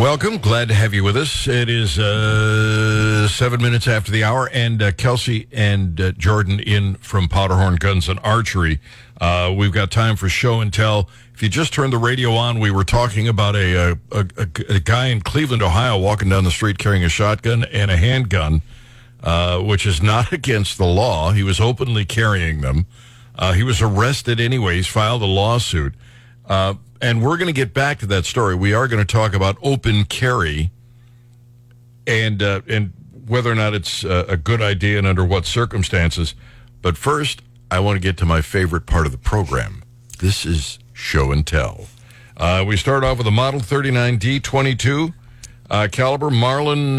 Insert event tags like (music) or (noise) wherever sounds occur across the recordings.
Welcome. Glad to have you with us. It is uh, seven minutes after the hour, and uh, Kelsey and uh, Jordan in from Powderhorn Guns and Archery. Uh, we've got time for show and tell. If you just turned the radio on, we were talking about a, a, a, a guy in Cleveland, Ohio, walking down the street carrying a shotgun and a handgun, uh, which is not (laughs) against the law. He was openly carrying them. Uh, he was arrested anyways, filed a lawsuit. Uh, and we're going to get back to that story. We are going to talk about open carry and uh, and whether or not it's uh, a good idea and under what circumstances. But first, I want to get to my favorite part of the program. This is show and tell. Uh, we start off with a Model 39D 22 uh, caliber Marlin.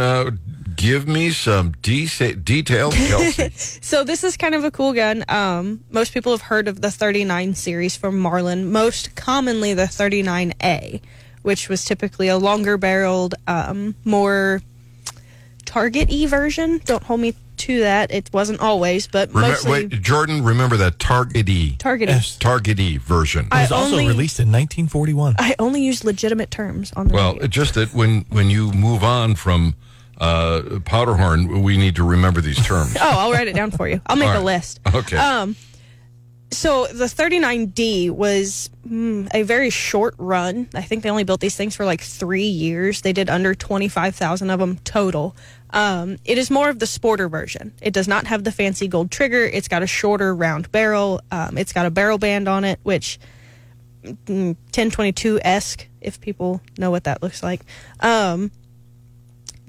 Give me some de- detail, (laughs) Kelsey. So this is kind of a cool gun. Um, most people have heard of the 39 series from Marlin. Most commonly the 39A, which was typically a longer barreled, um, more target E version. Don't hold me to that. It wasn't always, but Remem- mostly wait, Jordan, remember that Target E. target E. Yes. Target E version. It was I also only- released in 1941. I only use legitimate terms on the Well, radio. it's just that when when you move on from uh, Powderhorn, we need to remember these terms. Oh, I'll write it down for you. I'll make All a list. Okay. Um, so the 39D was mm, a very short run. I think they only built these things for like three years. They did under 25,000 of them total. Um, it is more of the sporter version. It does not have the fancy gold trigger. It's got a shorter round barrel. Um, it's got a barrel band on it, which mm, 1022 esque, if people know what that looks like. Um,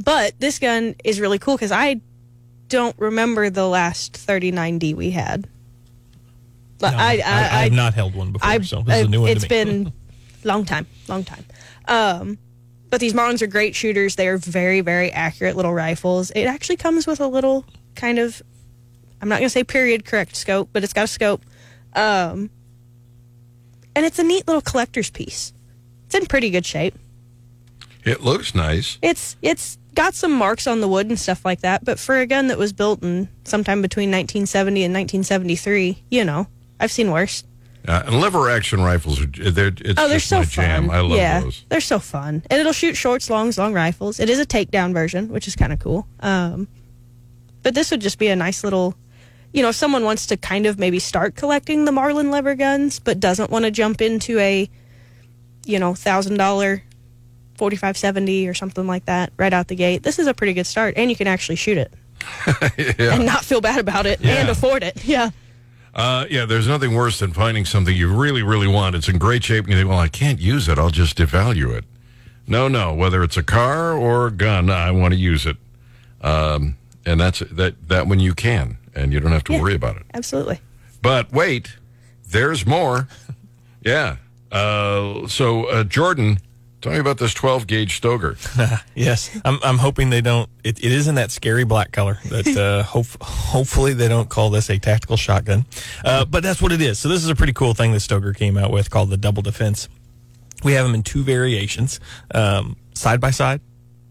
but this gun is really cool because I don't remember the last 39D we had. But No, I, I, I, have not held one before, I, so this is a new one it's to me. been (laughs) long time, long time. Um, but these Marlins are great shooters. They are very, very accurate little rifles. It actually comes with a little kind of, I'm not going to say period correct scope, but it's got a scope. Um, and it's a neat little collector's piece. It's in pretty good shape. it looks nice. It's it's got some marks on the wood and stuff like that, but for a gun that was built in sometime between 1970 and 1973, you know, I've seen worse. Uh, and lever action rifles are they're it's Oh, they're just so my fun. I love yeah, those. They're so fun. And it'll shoot shorts, longs, long rifles. It is a takedown version, which is kind of cool. Um, but this would just be a nice little, you know, if someone wants to kind of maybe start collecting the Marlin lever guns, but doesn't want to jump into a, you know, thousand dollar, forty five seventy or something like that right out the gate. This is a pretty good start, and you can actually shoot it (laughs) yeah. and not feel bad about it and afford it. Yeah. Uh, yeah, there's nothing worse than finding something you really, really want. It's in great shape, and you think, well, I can't use it. I'll just devalue it. No, no. Whether it's a car or a gun, I want to use it. Um, and that's that. That one you can, and you don't have to Yeah. worry about it. Absolutely. But wait, there's more. (laughs) yeah. Uh, so uh, Jordan, tell me about this 12 gauge Stoeger. (laughs) Yes, I'm. I'm hoping they don't. It, it is in that scary black color. That (laughs) uh, hope, hopefully they don't call this a tactical shotgun. Uh, but that's what it is. So this is a pretty cool thing that Stoeger came out with called the double defense. We have them in two variations: um, side by side,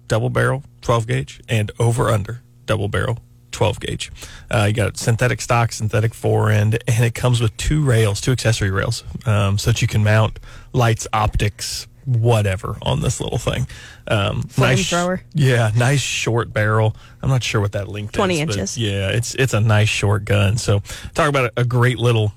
double barrel, 12 gauge, and over under double barrel. 12 gauge. Uh, you got synthetic stock, synthetic fore end, and it comes with two rails, two accessory rails, um, so that you can mount lights, optics, whatever on this little thing. Um, Flamethrower. yeah, nice short barrel. I'm not sure what that length 20 is. inches. Yeah, it's it's a nice short gun. So talk about a, a great little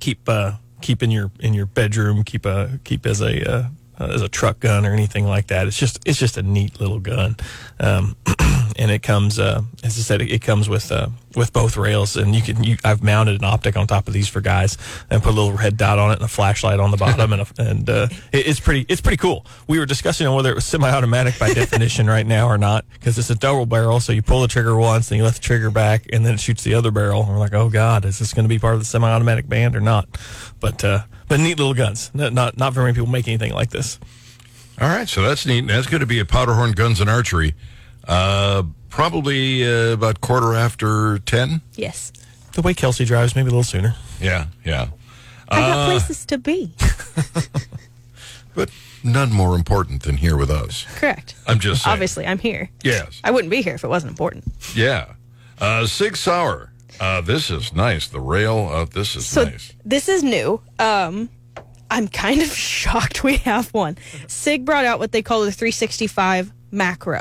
keep uh, keep in your in your bedroom. Keep a keep as a uh, uh, as a truck gun or anything like that. It's just it's just a neat little gun, um, (clears throat) and it comes uh, as I said, it, comes with uh, with both rails, and you can you, I've mounted an optic on top of these for guys and put a little red dot on it and a flashlight on the bottom, and a, and uh, it, it's pretty it's pretty cool. We were discussing on whether it was semi-automatic by definition (laughs) right now or not because it's a double barrel, so you pull the trigger once, and you let the trigger back, and then it shoots the other barrel. And we're like, oh god, is this going to be part of the semi-automatic band or not? But uh, but neat little guns. Not not, not very many people make anything like this. All right, so that's neat. That's going to be at Powderhorn Guns and Archery. Uh, probably uh, about quarter after 10. Yes. The way Kelsey drives, maybe a little sooner. Yeah, yeah. I Uh, got places to be. (laughs) But none more important than here with us. Correct. I'm just saying. Obviously, I'm here. Yes. I wouldn't be here if it wasn't important. Yeah. Uh, Sig Sauer. Uh, this is nice. The rail, uh, this is So nice. this is new. Um, I'm kind of (laughs) shocked we have one. Sig brought out what they call the 365 macro.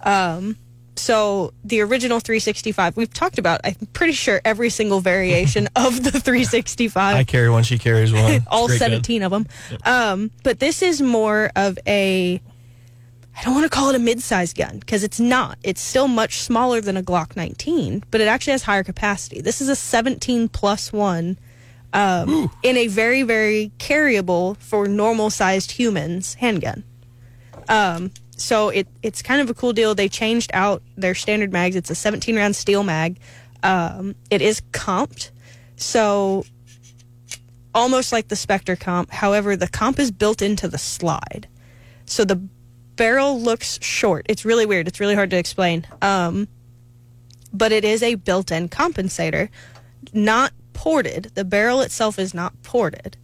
Um, so the original 365, we've talked about, I'm pretty sure every single variation (laughs) of the 365 I carry one. She carries one. (laughs) All great gun. 17 of them. Um, but this is more of a, I don't want to call it a mid-sized gun because it's not. It's still much smaller than a Glock 19, but it actually has higher capacity. This is a 17 plus one um, in a very, very carryable for normal-sized humans handgun. Um, so it it's kind of a cool deal. They changed out their standard mags. It's a 17 round steel mag. Um, it is comped, so almost like the Spectre comp. However, the comp is built into the slide, so the barrel looks short. It's really weird. It's really hard to explain. Um, but it is a built-in compensator, not ported. The barrel itself is not ported.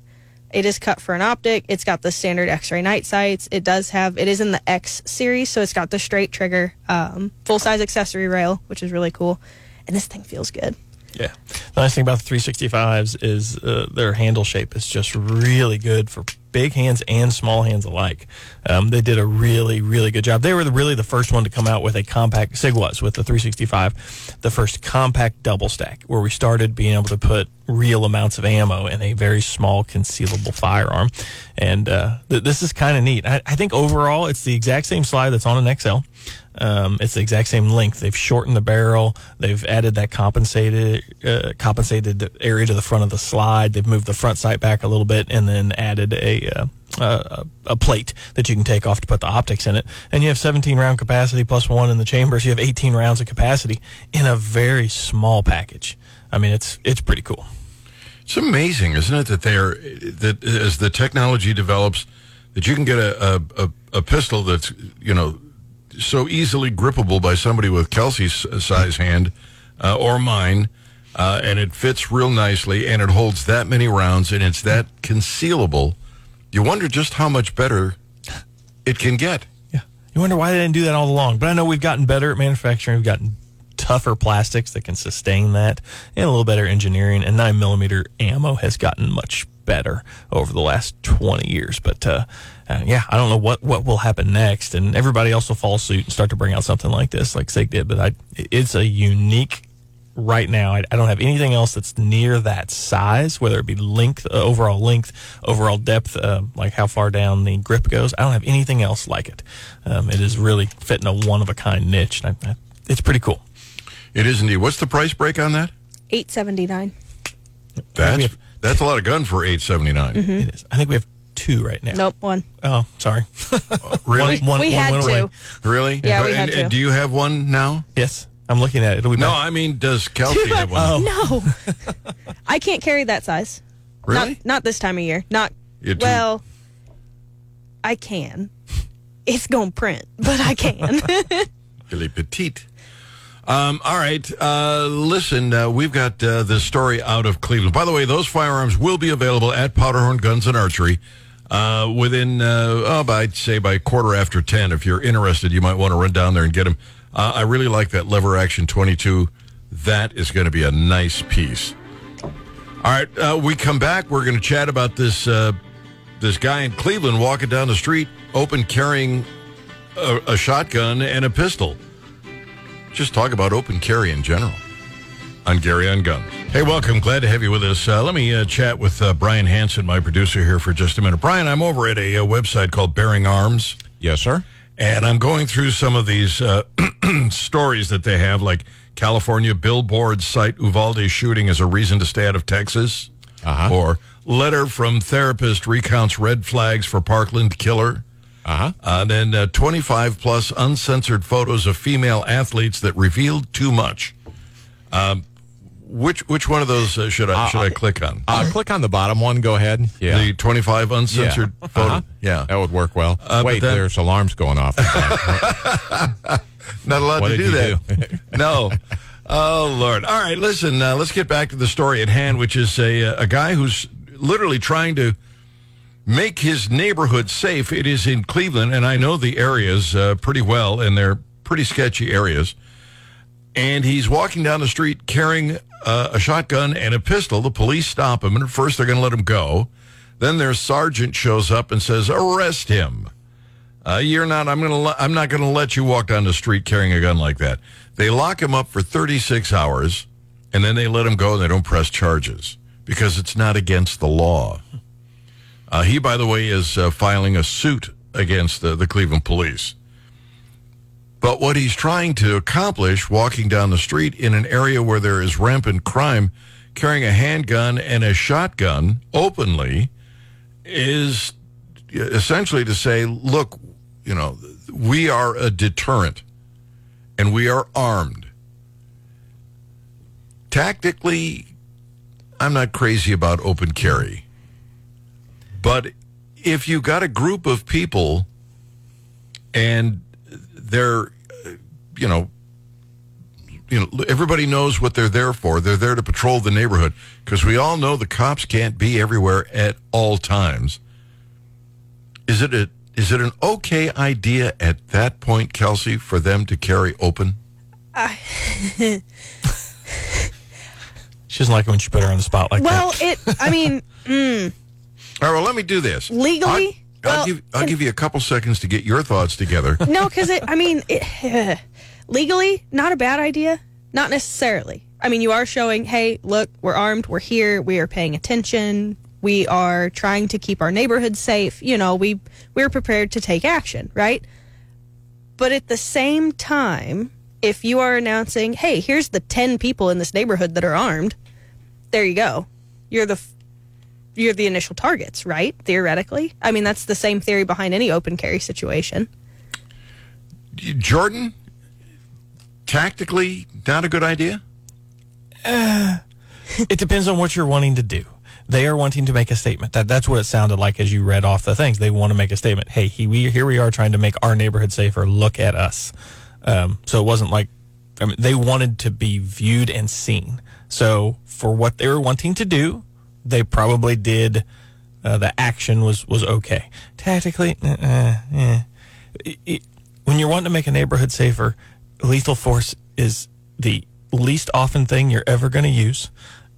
It is cut for an optic. It's got the standard X-ray night sights. It does have. It is in the X series, so it's got the straight trigger, um, full-size accessory rail, which is really cool. And this thing feels good. Yeah. The nice thing about the 365s is uh, their handle shape is just really good for big hands and small hands alike. Um, they did a really, really good job. They were the, really the first one to come out with a compact, SIG was with the 365, the first compact double stack where we started being able to put real amounts of ammo in a very small concealable firearm. And uh, th- this is kind of neat. I, I think overall it's the exact same slide that's on an XL. Um, it's the exact same length. They've shortened the barrel. They've added that compensated uh, compensated area to the front of the slide. They've moved the front sight back a little bit, and then added a uh, a, a plate that you can take off to put the optics in it. And you have 17 round capacity plus one in the chambers. You have 18 rounds of capacity in a very small package. I mean, it's it's pretty cool. It's amazing, isn't it, that they're that as the technology develops, that you can get a, a, a pistol that's you know so easily grippable by somebody with Kelsey's size hand uh, or mine, uh, and it fits real nicely, and it holds that many rounds, and it's that concealable. You wonder just how much better it can get. Yeah. You wonder why they didn't do that all along. But I know we've gotten better at manufacturing. We've gotten tougher plastics that can sustain that and a little better engineering. And 9 millimeter ammo has gotten much better over the last 20 years. But uh, uh, yeah, I don't know what, what will happen next. And everybody else will follow suit and start to bring out something like this, like SIG did. But I, it's a unique right now. I, I, don't have anything else that's near that size, whether it be length, uh, overall length, overall depth, uh, like how far down the grip goes. I don't have anything else like it. Um, it is really fitting a one of a kind niche. I, I, it's pretty cool. It is indeed. What's the price break on that? Eight seventy nine. That's have, that's a lot of gun for eight seventy nine. Mm-hmm. It is. I think we have two right now. Nope, one. Oh, sorry. (laughs) really? One, one, we one had two. Away. Really? Yeah, we had and, two. Do you have one now? Yes. I'm looking at it. no, I mean, does Kelsey (laughs) have one? Oh. No, (laughs) I can't carry that size. Really? Not, not this time of year. Not well. I can. It's going to print, but I can. really petite. Um, all right. Uh, listen, uh, we've got uh, this story out of Cleveland. By the way, those firearms will be available at Powderhorn Guns and Archery uh, within, uh, oh, I'd say by quarter after 10. If you're interested, you might want to run down there and get them. Uh, I really like that lever action 22. That is going to be a nice piece. All right, we come back. We're going to chat about this this guy in Cleveland walking down the street, open carrying a, a, shotgun and a pistol. Just talk about open carry in general on Gary on Guns. Hey, welcome. Glad to have you with us. Uh, let me uh, chat with uh, Brian Hanson, my producer here, for just a minute. Brian, I'm over at a, a website called Bearing Arms. Yes, sir. And I'm going through some of these uh, (clears throat) stories that they have, like California billboard cite Uvalde shooting as a reason to stay out of Texas, uh-huh. or letter from therapist recounts red flags for Parkland killer. Uh-huh. Uh, then uh, 25 plus uncensored photos of female athletes that revealed too much. Um, which which one of those uh, should I should I click on? Uh, click on the bottom one. Go ahead. Yeah. The 25 uncensored yeah. photo. Uh-huh. Yeah. That would work well. Uh, Wait, then, there's alarms going off. (laughs) Not allowed what to do that. Do? (laughs) no. Oh Lord. All right, listen, uh, let's get back to the story at hand, which is a a guy who's literally trying to make his neighborhood safe. It is in Cleveland, and I know the areas uh, pretty well, and they're pretty sketchy areas. And he's walking down the street carrying uh, a shotgun and a pistol. The police stop him, and at first they're going to let him go. Then their sergeant shows up and says, "Arrest him." Uh, you're not. I'm gonna. le- I'm not gonna let you walk down the street carrying a gun like that. They lock him up for 36 hours, and then they let him go and they don't press charges because it's not against the law. Uh, he, by the way, is uh, filing a suit against the, the Cleveland police. But what he's trying to accomplish, walking down the street in an area where there is rampant crime, carrying a handgun and a shotgun openly, is essentially to say, look, you know, we are a deterrent and we are armed. Tactically, I'm not crazy about open carry. But if you got a group of people and they're, uh, you know, you know, everybody knows what they're there for. They're there to patrol the neighborhood because we all know the cops can't be everywhere at all times. Is it a is it an okay idea at that point, Kelsey, for them to carry open? She doesn't like it when you put her on the spot like Well, that. it. I mean, (laughs) All right, well, let me do this. Legally? I'll, I'll Well, give, I'll give you a couple seconds to get your thoughts together. (laughs) no, because it. I mean, it, (sighs) legally, not a bad idea. Not necessarily. I mean, you are showing, hey, look, we're armed, we're here, we are paying attention, we are trying to keep our neighborhood safe. You know, we we're prepared to take action, right? But at the same time, if you are announcing, hey, here's the ten people in this neighborhood that are armed, there you go. You're the you're the initial targets, right? Theoretically. I mean, that's the same theory behind any open carry situation. Jordan, tactically, not a good idea? (sighs) it depends on what you're wanting to do. They are wanting to make a statement. That that's what it sounded like as you read off the things. They want to make a statement. Hey, he, we here we are trying to make our neighborhood safer. Look at us. Um, so it wasn't like I mean, they wanted to be viewed and seen. So for what they were wanting to do, they probably did. Uh, the action was was okay. Tactically, uh, uh, eh. It- it- when you're wanting to make a neighborhood safer, lethal force is the least often thing you're ever going to use,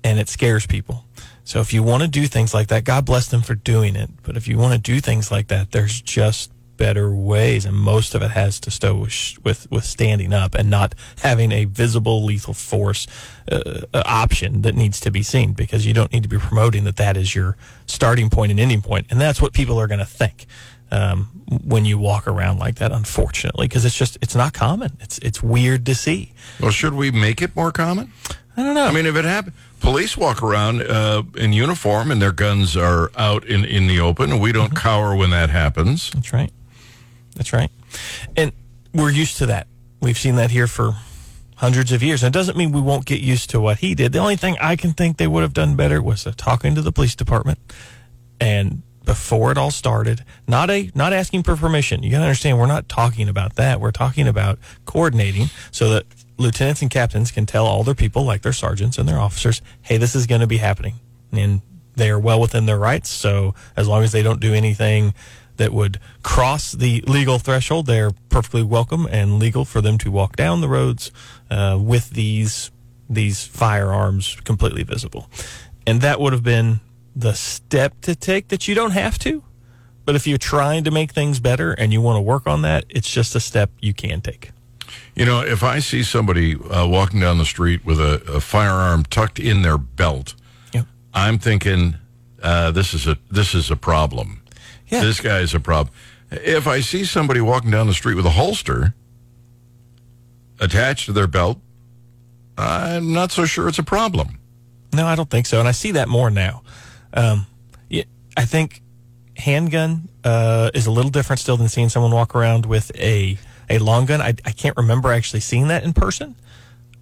and it scares people. So if you want to do things like that, God bless them for doing it. But if you want to do things like that, there's just better ways, and most of it has to do with with, with standing up and not having a visible lethal force uh, uh, option that needs to be seen. Because you don't need to be promoting that that is your starting point and ending point, and that's what people are going to think um, when you walk around like that. Unfortunately, because it's just it's not common. It's it's weird to see. Well, should we make it more common? I don't know. I mean, if it happened, police walk around uh, in uniform and their guns are out in, in the open, and we don't Mm-hmm. cower when that happens. That's right. That's right. And we're used to that. We've seen that here for hundreds of years. And it doesn't mean we won't get used to what he did. The only thing I can think they would have done better was talking to the police department and before it all started, not a not asking for permission. You got to understand we're not talking about that. We're talking about coordinating so that lieutenants and captains can tell all their people like their sergeants and their officers, "Hey, this is going to be happening." And they are well within their rights, so as long as they don't do anything that would cross the legal threshold, they're perfectly welcome and legal for them to walk down the roads uh, with these these firearms completely visible. And that would have been the step to take that you don't have to. But if you're trying to make things better and you want to work on that, it's just a step you can take. You know, if I see somebody uh, walking down the street with a, a firearm tucked in their belt, Yep. I'm thinking uh, this is a this is a problem. Yeah. This guy is a problem. If I see somebody walking down the street with a holster attached to their belt, I'm not so sure it's a problem. No, I don't think so. And I see that more now. Um, I think handgun uh, is a little different still than seeing someone walk around with a, a long gun. I, I can't remember actually seeing that in person.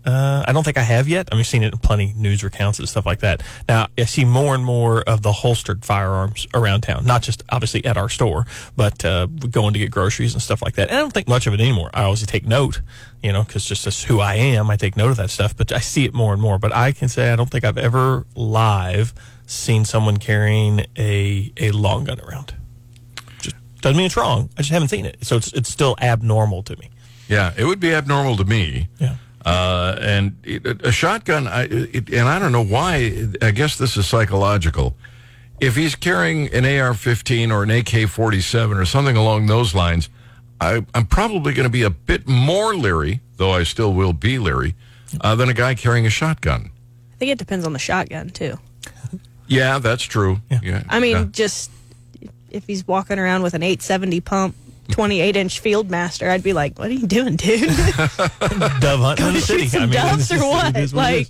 Uh, I don't think I have yet. I mean, I've seen it in plenty news recounts and stuff like that. Now, I see more and more of the holstered firearms around town, not just obviously at our store, but uh, going to get groceries and stuff like that. And I don't think much of it anymore. I always take note, you know, because just as who I am, I take note of that stuff. But I see it more and more. But I can say I don't think I've ever live seen someone carrying a a long gun around. Just doesn't mean it's wrong. I just haven't seen it, so it's it's still abnormal to me. Yeah, it would be abnormal to me. Yeah. Uh, and it, a shotgun, I, it, and I don't know why. I guess this is psychological. if he's carrying an AR-15 or an AK-47 or something along those lines, I, I'm probably going to be a bit more leery, though I still will be leery, uh, than a guy carrying a shotgun. I think it depends on the shotgun too. Yeah, that's true. Yeah. I mean, yeah. just if he's walking around with an 870 pump, 28 inch field master, I'd be like, "What are you doing, dude? (laughs) Dove hunting in the city. shoot some doves or just- what? it is it Like-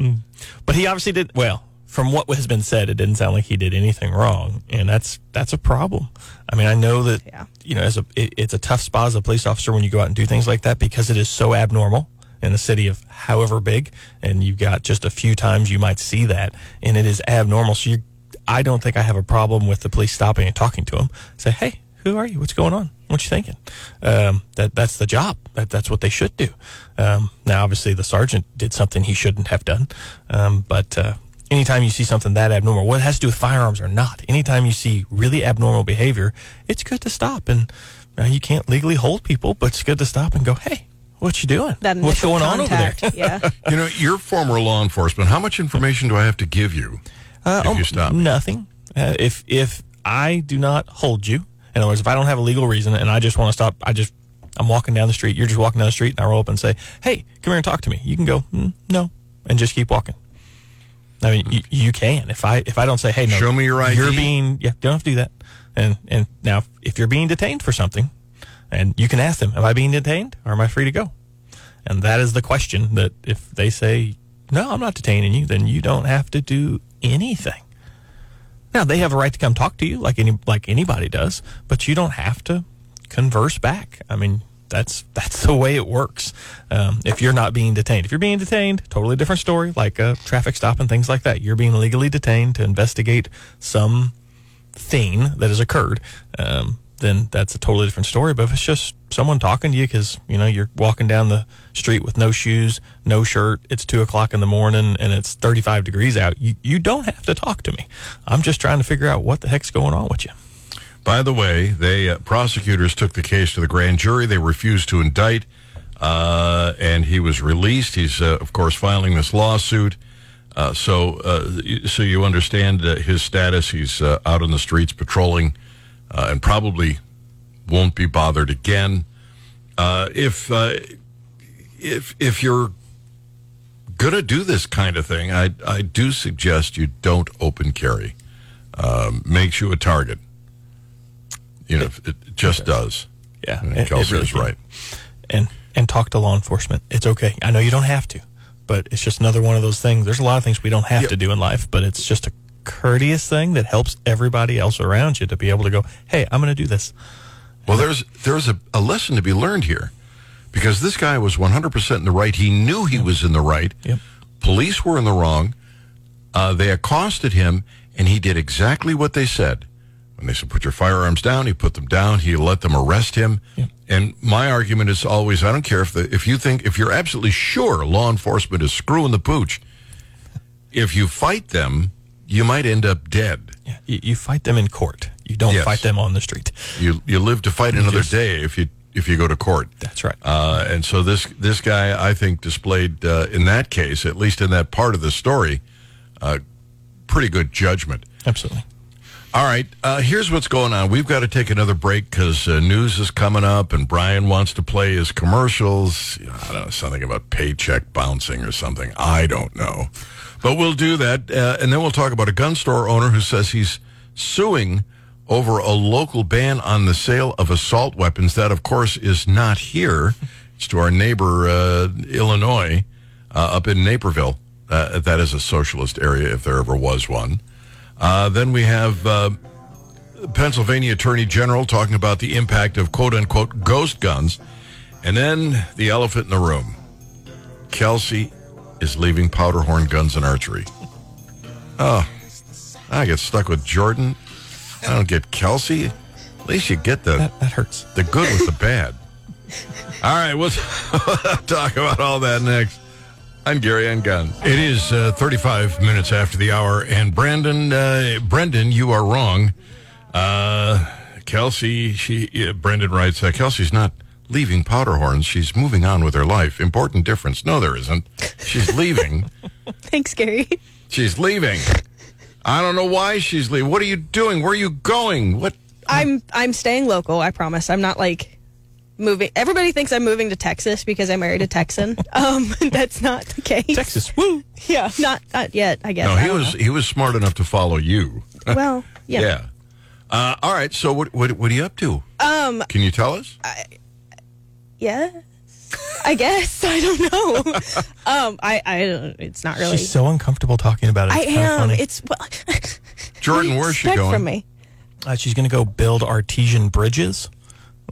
Mm. But he obviously did well. From what has been said, it didn't sound like he did anything wrong, and that's that's a problem. I mean, I know that Yeah. you know, as a it, it's a tough spot as a police officer when you go out and do things like that because it is so abnormal in a city of however big, and you've got just a few times you might see that, and it is abnormal. So you, I don't think I have a problem with the police stopping and talking to him. Say, hey, who are you? What's going on? What you thinking? Um, that that's the job. That that's what they should do. Um, now, obviously, the sergeant did something he shouldn't have done. Um, but uh, anytime you see something that abnormal, what it has to do with firearms or not, anytime you see really abnormal behavior, it's good to stop. And uh, you can't legally hold people, but it's good to stop and go, hey, what you doing? That What's initial going on over there? yeah. (laughs) you know, you're former law enforcement. How much information do I have to give you Uh, if um, you stop? Nothing. Uh, if if I do not hold you, in other words, if I don't have a legal reason and I just want to stop, I just I'm walking down the street. You're just walking down the street, and I roll up and say, "Hey, come here and talk to me." You can go, mm, "No," and just keep walking. I mean, you, you can. If I if I don't say, "Hey, no," Show me your ID. You're being yeah. Don't have to do that. And and now, if you're being detained for something, and you can ask them, "Am I being detained, or am I free to go?" And that is the question. That if they say, "No, I'm not detaining you," then you don't have to do anything. Now they have a right to come talk to you like any like anybody does, but you don't have to converse back. I mean, that's (laughs) that's the way it works. Um, if you're not being detained, if you're being detained, totally different story. Like a traffic stop and things like that. You're being legally detained to investigate some thing that has occurred. Um, then that's a totally different story. But if it's just someone talking to you because you know you're walking down the street with no shoes, no shirt, it's two o'clock in the morning and it's 35 degrees out, you you don't have to talk to me. I'm just trying to figure out what the heck's going on with you. By the way, they uh, prosecutors took the case to the grand jury. They refused to indict, uh, and he was released. He's, uh, of course, filing this lawsuit. Uh, so, uh, so you understand uh, his status. He's out on the streets patrolling, uh, and probably won't be bothered again. Uh, if uh, if if you're gonna do this kind of thing, I I do suggest you don't open carry. Um, makes you a target. You know, it, it just does. Yeah, And it- it Kelsey really is right. and and talk to law enforcement. It's okay. I know you don't have to, but it's just another one of those things. There's a lot of things we don't have Yeah. to do in life, but it's just a courteous thing that helps everybody else around you to be able to go, "Hey, I'm going to do this." Well, there's there's a, a lesson to be learned here, because this guy was 100 percent in the right. He knew he was in the right. Yep. Police were in the wrong. Uh, they accosted him, and he did exactly what they said. When they said, "Put your firearms down," he put them down. He let them arrest him. Yep. And my argument is always, I don't care if the, if you think if you're absolutely sure law enforcement is screwing the pooch, if you fight them, you might end up dead. Yeah, you, you fight them in court. You don't Yes. fight them on the street. You you live to fight another just- day if you if you go to court. That's right. Uh, and so this this guy, I think, displayed uh, in that case, at least in that part of the story, uh, pretty good judgment. Absolutely. All right, uh, here's what's going on. We've got to take another break because uh, news is coming up, and Brian wants to play his commercials. I don't know something about paycheck bouncing or something. I don't know, but we'll do that, uh, and then we'll talk about a gun store owner who says he's suing over a local ban on the sale of assault weapons. That, of course, is not here. It's to our neighbor uh, Illinois, uh, up in Naperville. Uh, that is a socialist area, if there ever was one. Uh, then we have uh, Pennsylvania Attorney General talking about the impact of quote unquote ghost guns. And then the elephant in the room. Kelsey is leaving Powderhorn Guns and Archery. Oh, I get stuck with Jordan. I don't get Kelsey. At least you get the, That, that hurts. the good with the bad. All right, we'll (laughs) talk about all that next. I'm Gary on Guns. It is uh, 35 minutes after the hour, and Brandon, uh, Brendan, you are wrong. Uh, Kelsey, she, uh, Brendan writes, uh, Kelsey's not leaving Powderhorns. She's moving on with her life. Important difference. No, there isn't. She's leaving. (laughs) Thanks, Gary. She's leaving. I don't know why she's leaving. What are you doing? Where are you going? What? I'm I'm staying local. I promise. I'm not like moving. Everybody thinks I'm moving to Texas because I married a Texan. (laughs) Um, (laughs) that's not the case. Texas, woo! Yeah, not not yet. I guess. No, he don't was he was smart enough to follow you. Well, yeah. Yeah. Uh, all right. So what what what are you up to? Um, can you tell us? Yeah. I guess I don't know. (laughs) um, I I don't. It's not really. She's so uncomfortable talking about it. I It's kinda am. funny. It's well. Jordan, (laughs) what do you where's she expect going? From me. Uh, she's going to go build artesian bridges,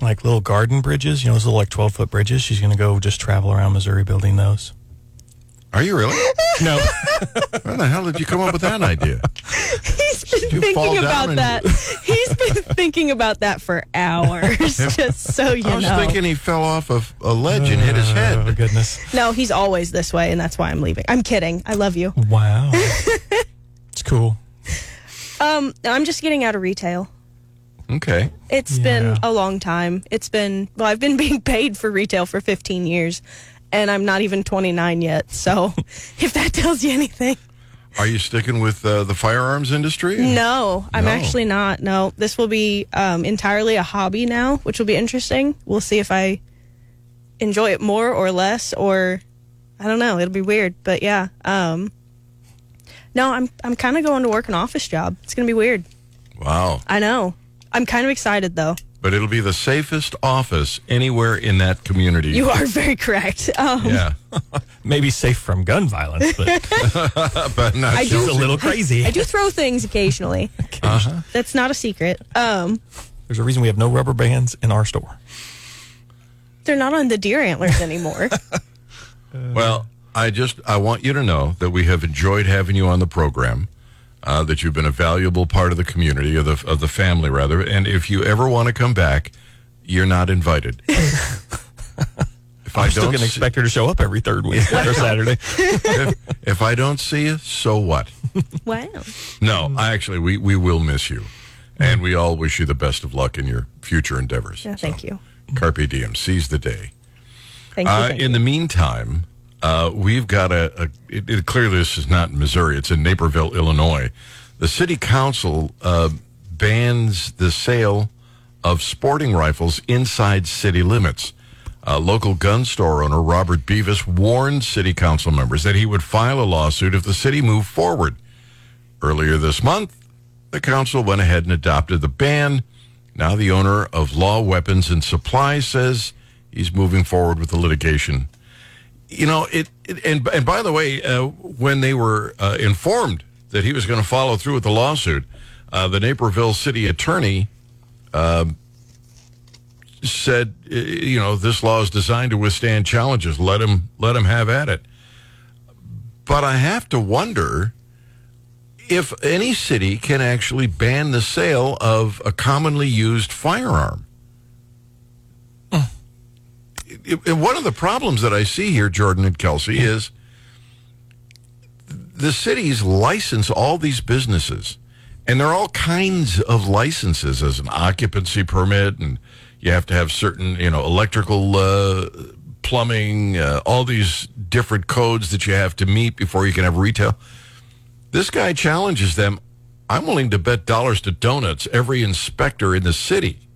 like little garden bridges. You know, those little like twelve foot bridges. She's going to go just travel around Missouri building those. Are you really? (laughs) No, Where the hell did you come up with that idea? (laughs) He's been thinking about that. (laughs) He's been thinking about that for hours. (laughs) just so you know. I was know. thinking he fell off of a ledge and hit his head. oh goodness! no, he's always this way, and that's why I'm leaving. I'm kidding. I love you. Wow, it's cool. Um, I'm just getting out of retail. Okay. It's Yeah. been a long time. It's been well, I've been being paid for retail for 15 years, and I'm not even 29 yet. So, if that tells you anything, Are you sticking with uh, the firearms industry? no, I'm No. actually not. No, this will be um, entirely a hobby now, which will be interesting. We'll see if I enjoy it more or less, or I don't know. It'll be weird, but yeah. Um, no, I'm I'm kind of going to work an office job. It's gonna be weird. Wow. I know. I'm kind of excited though. But it'll be the safest office anywhere in that community. You are very correct. Um, Yeah. (laughs) Maybe safe from gun violence, but (laughs) but not I she's do- a little crazy. I do throw things occasionally. (laughs) Uh-huh. That's not a secret. Um, There's a reason we have no rubber bands in our store. they're not on the deer antlers anymore. Well, I just I want you to know that we have enjoyed having you on the program. Uh, that you've been a valuable part of the community, of the of the family, rather. And if you ever want to come back, you're not invited. (laughs) if I'm still don't going to expect her to show up every third week (laughs) or Saturday. if, if I don't see you, so what? (laughs) wow. No, I actually we we will miss you, and we all wish you the best of luck in your future endeavors. Yeah, thank you. Carpe diem, seize the day. Thank you. Uh, thank in you. the meantime, uh, we've got a. a it, it, clearly, this is not Missouri. It's in Naperville, Illinois. The city council uh, bans the sale of sporting rifles inside city limits. Uh, local gun store owner Robert Bevis warned city council members that he would file a lawsuit if the city moved forward. Earlier this month, the council went ahead and adopted the ban. Now, the owner of Law Weapons and Supply says he's moving forward with the litigation. You know, it, it and and by the way, uh, when they were uh, informed that he was going to follow through with the lawsuit, uh, the Naperville city attorney um, said, uh, you know, this law is designed to withstand challenges. Let him let him have at it. But I have to wonder if any city can actually ban the sale of a commonly used firearm. It- one of the problems that I see here, Jordan and Kelsey, is the cities license all these businesses, and there are all kinds of licenses as an occupancy permit, and you have to have certain, you know, electrical, uh, plumbing, uh, all these different codes that you have to meet before you can have retail. This guy challenges them. I'm willing to bet dollars to donuts. Every inspector in the city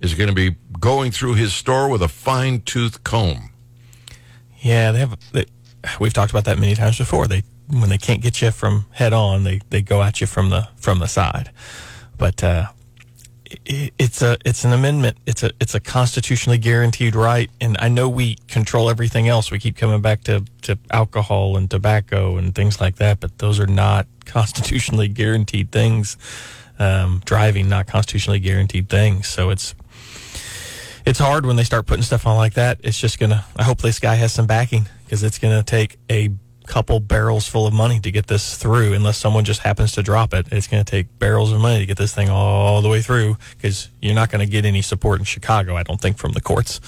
is going to be going through his store with a fine tooth comb. Yeah, they have. They, we've talked about that many times before. They when they can't get you from head on, they, they go at you from the from the side. But uh, it, it's a it's an amendment. It's a it's a constitutionally guaranteed right. And I know we control everything else. We keep coming back to to alcohol and tobacco and things like that. But those are not (laughs) constitutionally guaranteed things. Um, driving not constitutionally guaranteed things. So it's it's hard when they start putting stuff on like that. It's just gonna. I hope this guy has some backing because it's gonna take a couple barrels full of money to get this through. Unless someone just happens to drop it, it's gonna take barrels of money to get this thing all the way through. Because you're not gonna get any support in Chicago, I don't think, from the courts.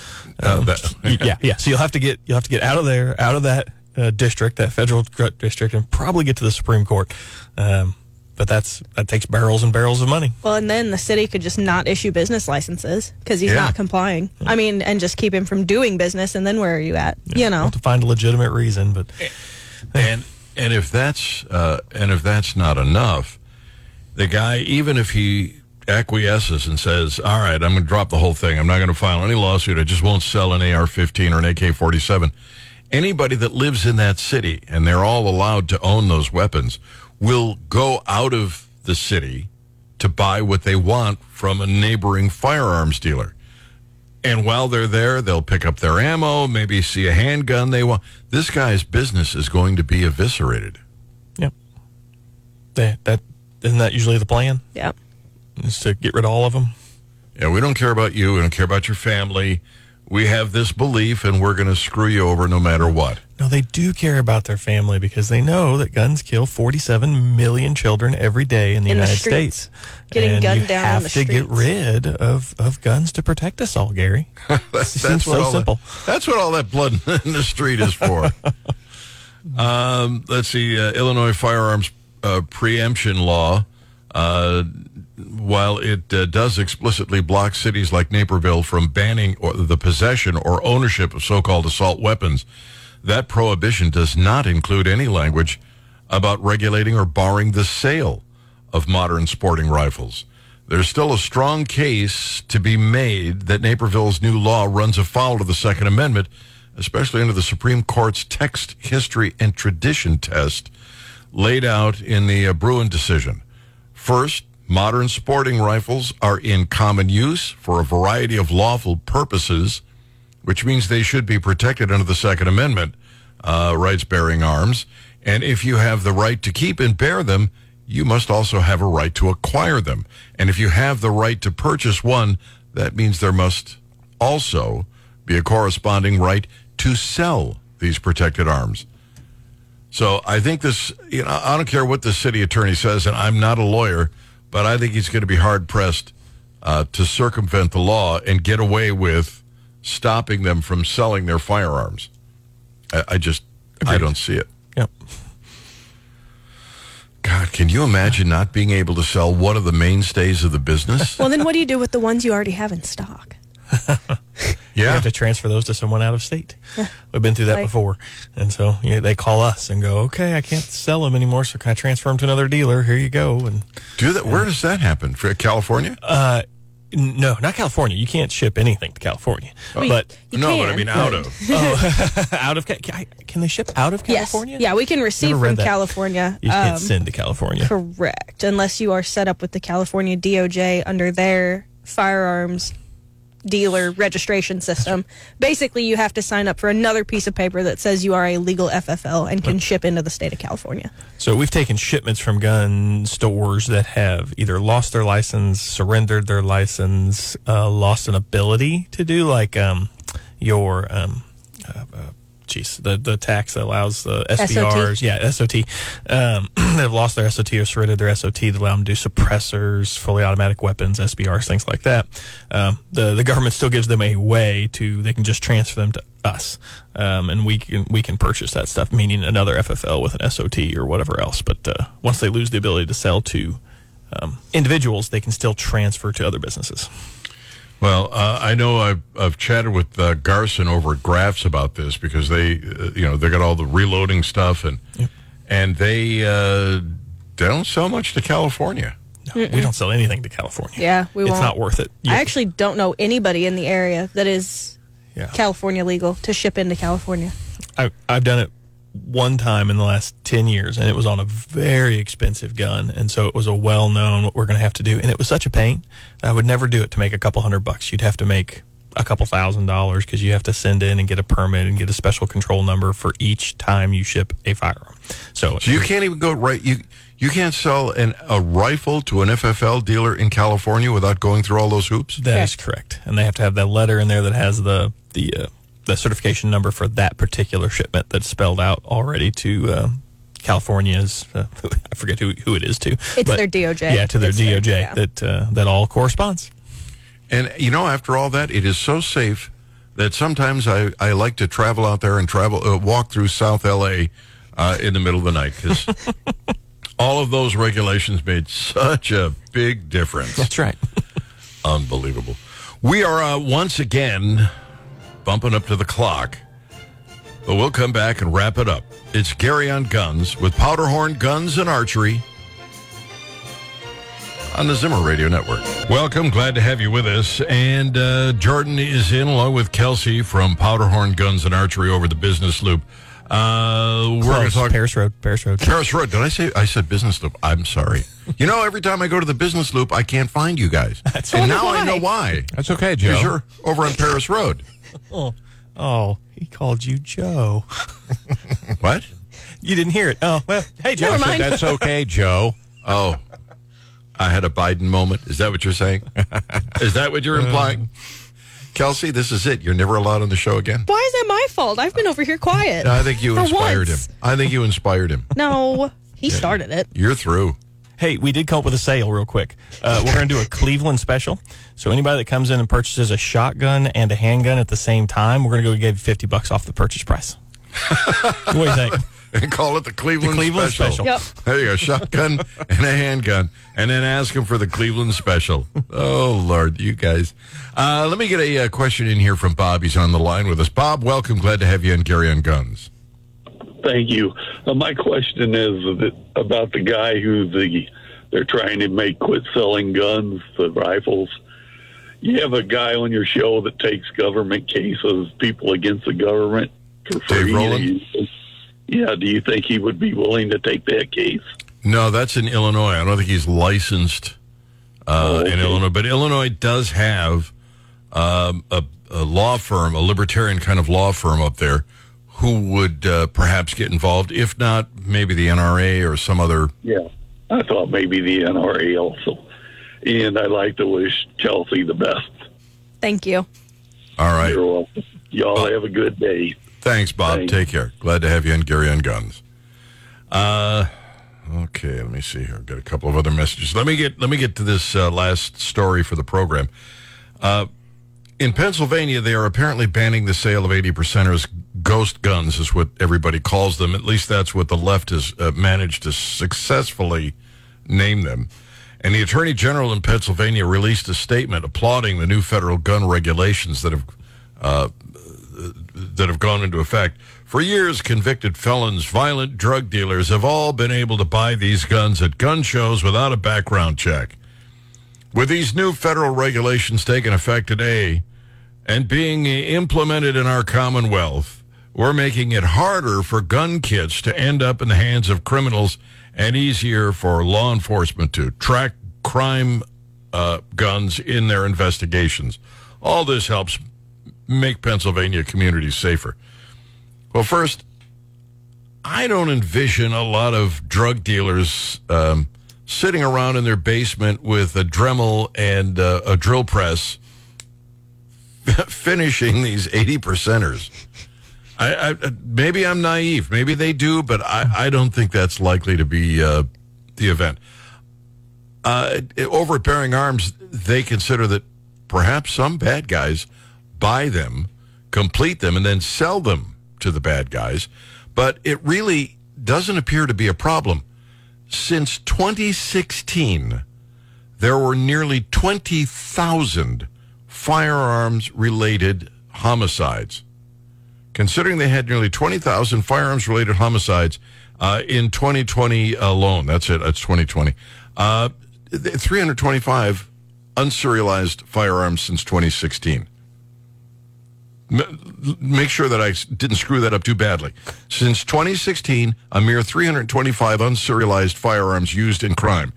Uh, Um, that- (laughs) yeah, yeah. So you'll have to get you'll have to get out of there, out of that uh, district, that federal district, and probably get to the Supreme Court. Um, but that's that takes barrels and barrels of money. well, and then the city could just not issue business licenses because he's Yeah. not complying. I mean, and just keep him from doing business. And then where are you at? You know. Have to find a legitimate reason, but And and if that's uh, and if that's not enough, the guy, even if he acquiesces and says, "All right, I'm going to drop the whole thing. I'm not going to file any lawsuit. I just won't sell an AR-15 or an AK-47." Anybody that lives in that city and they're all allowed to own those weapons will go out of the city to buy what they want from a neighboring firearms dealer. And while they're there, they'll pick up their ammo, maybe see a handgun they want. This guy's business is going to be eviscerated. Yep. That, that isn't that usually the plan? Yep. Is to get rid of all of them. Yeah, we don't care about you. We don't care about your family. We have this belief, and we're going to screw you over no matter what. No, they do care about their family because they know that guns kill 47 million children every day in the In United streets. States. Getting and gunned you down on have the to get rid of, of guns to protect us all, Gary. (laughs) That's, seems what so simple. That, that's what all that blood (laughs) in the street is for. (laughs) um, let's see. Uh, Illinois firearms uh, preemption law, uh, while it uh, does explicitly block cities like Naperville from banning the possession or ownership of so-called assault weapons, that prohibition does not include any language about regulating or barring the sale of modern sporting rifles. There's still a strong case to be made that Naperville's new law runs afoul of the Second Amendment, especially under the Supreme Court's text, history, and tradition test laid out in the uh, Bruen decision. First, modern sporting rifles are in common use for a variety of lawful purposes, which means they should be protected under the Second Amendment, uh, rights bearing arms. And if you have the right to keep and bear them, you must also have a right to acquire them. And if you have the right to purchase one, that means there must also be a corresponding right to sell these protected arms. So I think this, you know, I don't care what the city attorney says, and I'm not a lawyer, but I think he's going to be hard pressed uh, to circumvent the law and get away with stopping them from selling their firearms. I, I just, I don't see it. Yep. God, can you imagine not being able to sell one of the mainstays of the business? Well, then what do you do with the ones you already have in stock? (laughs) You have to transfer those to someone out of state. We've been through that Like- before. And so you know, they call us and go, okay, I can't sell them anymore. So can I transfer them to another dealer? Here you go. And Do that. Where does that happen? For California? uh, no, not California. You can't ship anything to California. But You no, but I mean out of. (laughs) (laughs) out of can, can they ship out of California? Yes. Yeah, we can receive from that. California. You can't um, send to California. Correct, unless you are set up with the California DOJ under their firearms dealer registration system. Basically, you have to sign up for another piece of paper that says you are a legal FFL and can ship into the state of California. So we've taken shipments from gun stores that have either lost their license, surrendered their license, uh, lost an ability to do like um, your um, uh, geez, the the tax that allows the SBRs, yeah, SOT, um, (clears throat) they've lost their SOT or surrendered their SOT that allow them to do suppressors, fully automatic weapons, SBRs, things like that. Um, the the government still gives them a way to they can just transfer them to us, um, and we can we can purchase that stuff, meaning another FFL with an SOT or whatever else. But uh, once they lose the ability to sell to um, individuals, they can still transfer to other businesses. Well, uh, I know I've, I've chatted with uh, Garson over at Graphs about this because they, uh, you know, they got all the reloading stuff and and they uh, don't sell much to California. No, we don't sell anything to California. Yeah, we it's won't. not worth it. You- I actually don't know anybody in the area that is yeah. California legal to ship into California. I, I've done it one time in the last 10 years and it was on a very expensive gun and so it was a well known what we're going to have to do and it was such a pain i would never do it to make a couple hundred bucks you'd have to make a couple thousand dollars because you have to send in and get a permit and get a special control number for each time you ship a firearm so, So you can't even go right. You you can't sell an, a rifle to an FFL dealer in California without going through all those hoops. that is correct and they have to have that letter in there that has the the uh, the certification number for that particular shipment that's spelled out already to um, California's. Uh, (laughs) I forget who who it is to. It's their DOJ. Yeah, to their It's their- DOJ yeah. that uh, that all corresponds. And you know, after all that, it is so safe that sometimes I, I like to travel out there and travel uh, walk through South LA uh, in the middle of the night because (laughs) all of those regulations made such a big difference. That's right. (laughs) Unbelievable. We are uh, once again bumping up to the clock. but we'll come back and wrap it up. It's Gary on Guns with Powderhorn Guns and Archery on the Zimmer Radio Network. Welcome. Glad to have you with us. And uh, Jordan is in along with Kelsey from Powderhorn Guns and Archery over the business loop. Uh, we're going to talk Paris Road. Paris Road. Paris Road. Did I say I said business loop? I'm sorry. You know, every time I go to the business loop, I can't find you guys. That's and now I know why. That's okay, Joe. Because you're over on Paris Road. (laughs) Oh, oh, he called you Joe. (laughs) What? You didn't hear it. Oh, well, hey, Joe. Never mind. That's okay, (laughs) Joe. Oh, I had a Biden moment. Is that what you're saying? Is that what you're uh, implying? Kelsey, this is it. You're never allowed on the show again. Why is that my fault? I've been over here quiet. I think you inspired once. him. I think you inspired him. No, he started it. You're through. Hey, we did come up with a sale real quick. Uh, we're going to do a Cleveland special. So anybody that comes in and purchases a shotgun and a handgun at the same time, we're going to go give you 50 bucks off the purchase price. (laughs) what do you think? And call it the Cleveland, The Cleveland special. Yep. There you go. Shotgun and a handgun. And then ask him for the Cleveland special. Oh, Lord, you guys. Uh, let me get a uh, question in here from Bob. He's on the line with us. Bob, welcome. Glad to have you on Gary on Guns. Thank you. Uh, my question is about the guy who the they're trying to make quit selling guns, the rifles. You have a guy on your show that takes government cases, people against the government for free. Dave Rowland? Yeah, do you think he would be willing to take that case? No, that's in Illinois. I don't think he's licensed uh, Oh, in. Illinois, but Illinois does have um, a, a law firm, a libertarian kind of law firm up there, who would uh, perhaps get involved. If not, maybe the NRA or some other. Yeah, I thought maybe the NRA also. And I'd like to wish Chelsea the best. Thank you. All right. You're welcome. Y'all have a good day. Thanks, Bob. Thanks. Take care. Glad to have you on Gary on Guns. Uh, okay. Let me see here. I've got a couple of other messages. Let me get let me get to this uh, last story for the program. Uh, in Pennsylvania, they are apparently banning the sale of 80 percenters. Ghost guns is what everybody calls them. At least that's what the left has uh, managed to successfully name them. And the Attorney General in Pennsylvania released a statement applauding the new federal gun regulations that have that have gone into effect. For years, convicted felons, violent drug dealers have all been able to buy these guns at gun shows without a background check. With these new federal regulations taking effect today and being implemented in our Commonwealth, we're making it harder for gun kits to end up in the hands of criminals and easier for law enforcement to track crime uh, guns in their investigations. All this helps make Pennsylvania communities safer. Well, first, I don't envision a lot of drug dealers um, sitting around in their basement with a Dremel and uh, a drill press (laughs) finishing these 80 percenters. I, I, maybe I'm naive. Maybe they do, but I, I don't think that's likely to be uh, the event. Uh, over at Bearing Arms, they consider that perhaps some bad guys buy them, complete them, and then sell them to the bad guys. But it really doesn't appear to be a problem. Since 2016, there were nearly 20,000 firearms related homicides. Considering they had nearly 20,000 firearms related homicides uh, in 2020 alone, that's it, that's 2020. Uh, 325 unserialized firearms since 2016. Make sure that I didn't screw that up too badly. Since 2016, a mere 325 unserialized firearms used in crime.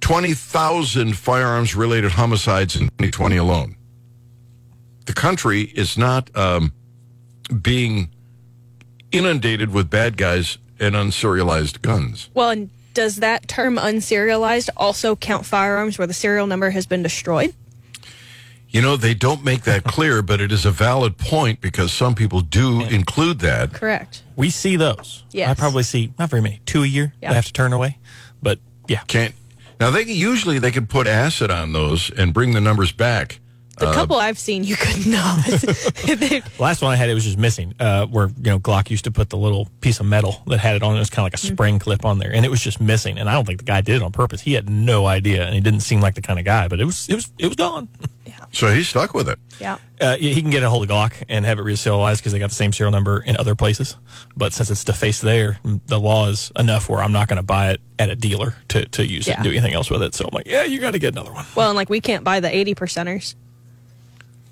20,000 firearms related homicides in 2020 alone. The country is not um, being inundated with bad guys and unserialized guns. Well, and does that term unserialized also count firearms where the serial number has been destroyed? You know, they don't make that clear, but it is a valid point because some people do include that. Correct. We see those. Yes. I probably see not very many, two a year. Yeah. I have to turn away, but yeah, Can't now they usually they can put acid on those and bring the numbers back The couple I've seen, you could not. (laughs) They- Last one I had, it was just missing. Uh, where you know Glock used to put the little piece of metal that had it on. It was kind of like a spring clip on there, and it was just missing. And I don't think the guy did it on purpose. He had no idea, and he didn't seem like the kind of guy. But it was it was it was gone. So he's stuck with it. yeah. Uh, yeah, he can get a hold of Glock and have it reserialized because they got the same serial number in other places. But since it's defaced there, the law is enough where I'm not going to buy it at a dealer to, to use it Yeah. and do anything else with it. So I'm like, yeah, you got to get another one. Well, and like we can't buy the eighty percenters.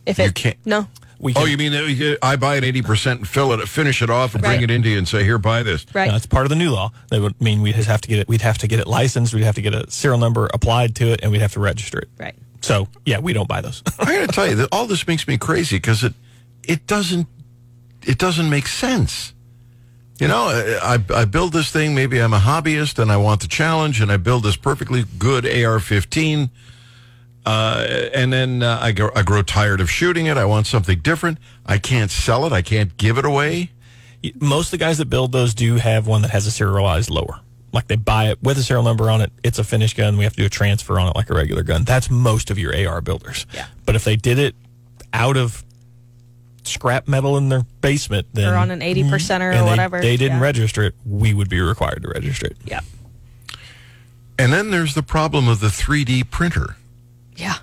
If it You can't- no, We can, Oh, you mean that I buy it eighty percent and fill it, finish it off, and bring it into you and say, "Here, buy this." right? No, it's part of the new law. That would mean we'd just have to get it. We'd have to get it licensed. We'd have to get a serial number applied to it, and we'd have to register it. right. So yeah, we don't buy those. (laughs) I got to tell you that all this makes me crazy because it it doesn't it doesn't make sense. You know, I, I build this thing. Maybe I'm a hobbyist and I want the challenge, and I build this perfectly good AR-15, uh, and then uh, I, grow, I grow tired of shooting it. I want something different. I can't sell it. I can't give it away. Most of the guys that build those do have one that has a serialized lower. Like they buy it with a serial number on it. It's a finished gun. We have to do a transfer on it like a regular gun. That's most of your AR builders. Yeah. But if they did it out of scrap metal in their basement, then Or on an 80 percenter or they, whatever. they didn't yeah. register it, we would be required to register it. Yeah. And then there's the problem of the 3D printer. Yeah.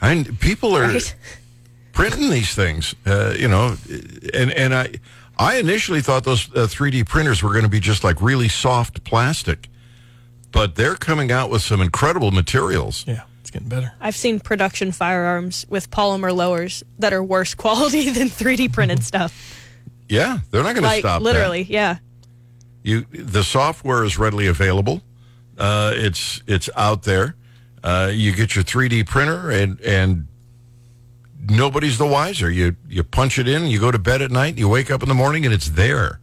I people are Right. printing these things, uh, you know, and and I I initially thought those uh, 3D printers were going to be just like really soft plastic, but they're coming out with some incredible materials. Yeah, it's getting better. I've seen production firearms with polymer lowers that are worse quality (laughs) than 3D printed stuff. Yeah, they're not going to Like stop. that. literally, yeah. you the software is readily available. Uh, it's it's out there. Uh, you get your 3D printer and and nobody's the wiser. You you punch it in, you go to bed at night, you wake up in the morning, and it's there.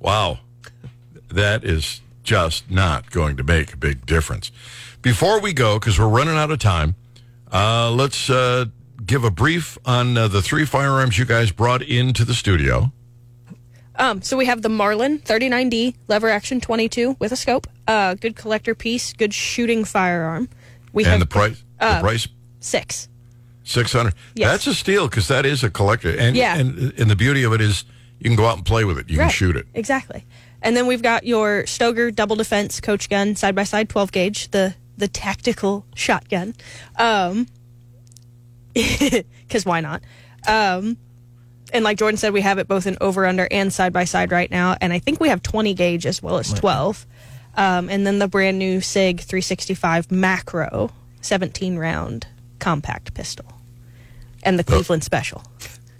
Wow, that is just not going to make a big difference. Before we go, because we're running out of time, uh, let's uh, give a brief on uh, the three firearms you guys brought into the studio. Um, so we have the Marlin 39D lever action 22 with a scope. Uh, good collector piece, good shooting firearm. We And have the price, uh, the price six. Six hundred. Yes. That's a steal because that is a collector, and Yeah. and and the beauty of it is you can go out and play with it. You can shoot it. Exactly. And then we've got your Stoeger double defense coach gun, side by side 12 gauge, the the tactical shotgun. Um, (laughs) because why not? Um, and like Jordan said, we have it both in over under and side by side right now, and I think we have 20 gauge as well as 12. Um, and then the brand new Sig 365 macro 17 round compact pistol, and the Cleveland Special.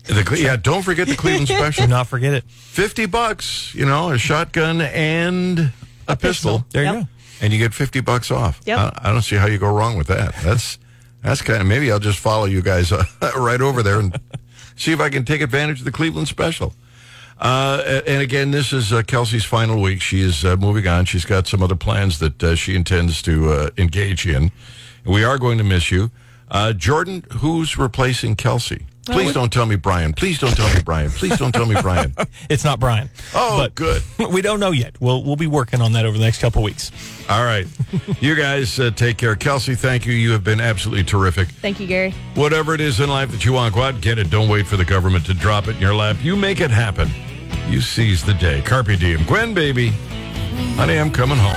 The, Cle- yeah, don't forget the Cleveland (laughs) Do Special. not forget it. Fifty bucks, you know, a shotgun and a, pistol. There Yep. you go. and you get fifty bucks off. Yep. I, I don't see how you go wrong with that. That's that's kind of maybe I'll just follow you guys uh, (laughs) right over there and see if I can take advantage of the Cleveland Special. Uh, and again, this is uh, Kelsey's final week. She is uh, moving on. She's got some other plans that uh, she intends to uh, engage in. We are going to miss you. Uh, Jordan, who's replacing Kelsey? Please don't tell me Brian. Please don't tell me Brian. Please don't tell me Brian. (laughs) It's not Brian. Oh, but good. (laughs) we don't know yet. We'll we'll be working on that over the next couple weeks. All right. (laughs) You guys uh, take care. Kelsey, thank you. You have been absolutely terrific. Thank you, Gary. Whatever it is in life that you want, go out and get it. Don't wait for the government to drop it in your lap. You make it happen. You seize the day. Carpe diem. Gwen, baby. Honey, I'm coming home.